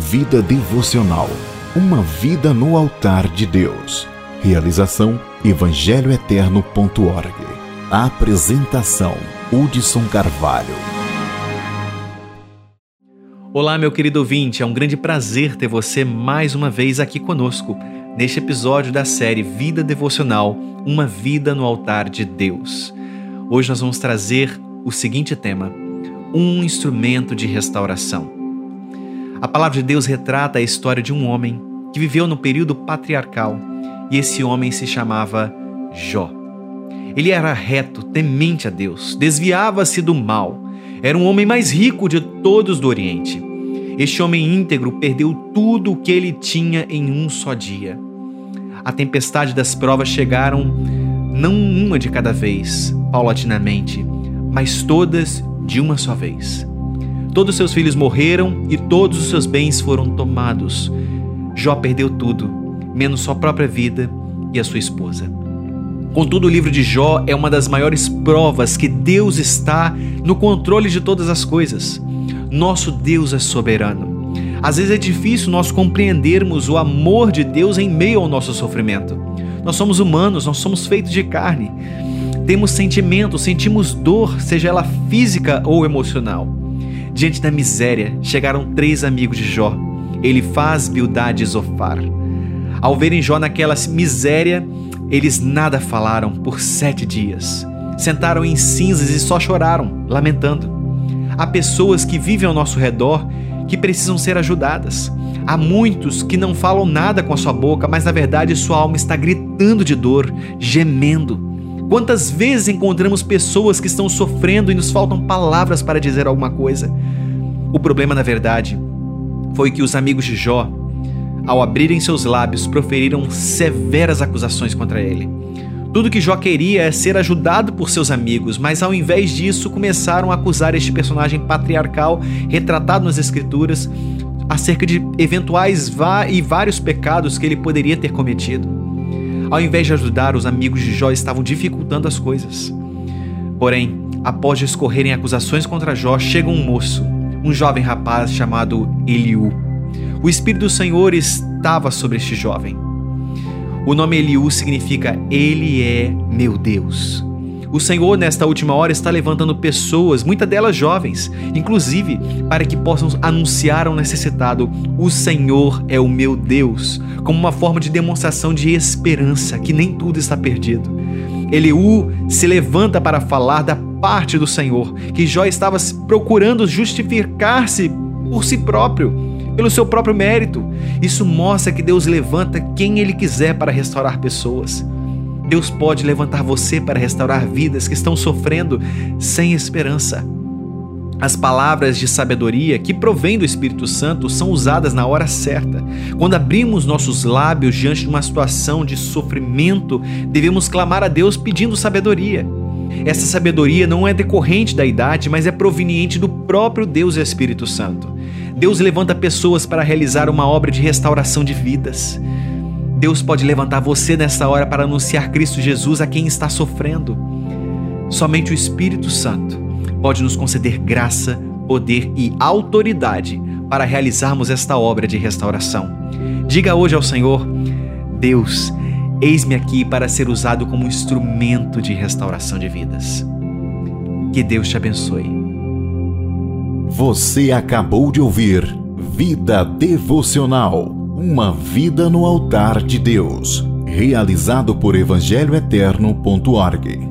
Vida devocional. Uma vida no altar de Deus. Realização evangelhoeterno.org. Apresentação Hudson Carvalho. Olá, meu querido ouvinte, é um grande prazer ter você mais uma vez aqui conosco neste episódio da série Vida Devocional Uma Vida no Altar de Deus. Hoje nós vamos trazer o seguinte tema: um instrumento de restauração. A palavra de Deus retrata a história de um homem que viveu no período patriarcal e esse homem se chamava Jó. Ele era reto, temente a Deus, desviava-se do mal, era um homem mais rico de todos do Oriente. Este homem íntegro perdeu tudo o que ele tinha em um só dia. A tempestade das provas chegaram não uma de cada vez, paulatinamente, mas todas de uma só vez. Todos seus filhos morreram e todos os seus bens foram tomados. Jó perdeu tudo, menos sua própria vida e a sua esposa. Contudo, o livro de Jó é uma das maiores provas que Deus está no controle de todas as coisas. Nosso Deus é soberano. Às vezes é difícil nós compreendermos o amor de Deus em meio ao nosso sofrimento. Nós somos humanos, nós somos feitos de carne. Temos sentimentos, sentimos dor, seja ela física ou emocional. Diante da miséria, chegaram três amigos de Jó, Elifaz, Bildad e Zofar. Ao verem Jó naquela miséria, eles nada falaram por sete dias. Sentaram em cinzas e só choraram, lamentando. Há pessoas que vivem ao nosso redor que precisam ser ajudadas. Há muitos que não falam nada com a sua boca, mas na verdade sua alma está gritando de dor, gemendo. Quantas vezes encontramos pessoas que estão sofrendo e nos faltam palavras para dizer alguma coisa? O problema, na verdade, foi que os amigos de Jó, ao abrirem seus lábios, proferiram severas acusações contra ele. Tudo que Jó queria é ser ajudado por seus amigos, mas ao invés disso começaram a acusar este personagem patriarcal retratado nas Escrituras acerca de eventuais e vários pecados que ele poderia ter cometido. Ao invés de ajudar, os amigos de Jó estavam dificultando as coisas. Porém, após discorrerem acusações contra Jó, chega um moço, um jovem rapaz chamado Eliú. O Espírito do Senhor estava sobre este jovem. O nome Eliú significa Ele é meu Deus. O Senhor, nesta última hora, está levantando pessoas, muitas delas jovens, inclusive para que possam anunciar ao necessitado: O Senhor é o meu Deus, como uma forma de demonstração de esperança, que nem tudo está perdido. Eliú se levanta para falar da parte do Senhor, que Jó estava procurando justificar-se por si próprio, pelo seu próprio mérito. Isso mostra que Deus levanta quem Ele quiser para restaurar pessoas. Deus pode levantar você para restaurar vidas que estão sofrendo sem esperança. As palavras de sabedoria que provêm do Espírito Santo são usadas na hora certa. Quando abrimos nossos lábios diante de uma situação de sofrimento, devemos clamar a Deus pedindo sabedoria. Essa sabedoria não é decorrente da idade, mas é proveniente do próprio Deus e Espírito Santo. Deus levanta pessoas para realizar uma obra de restauração de vidas. Deus pode levantar você nessa hora para anunciar Cristo Jesus a quem está sofrendo. Somente o Espírito Santo pode nos conceder graça, poder e autoridade para realizarmos esta obra de restauração. Diga hoje ao Senhor: Deus, eis-me aqui para ser usado como instrumento de restauração de vidas. Que Deus te abençoe. Você acabou de ouvir Vida Devocional uma vida no altar de Deus. Realizado por evangelhoeterno.org.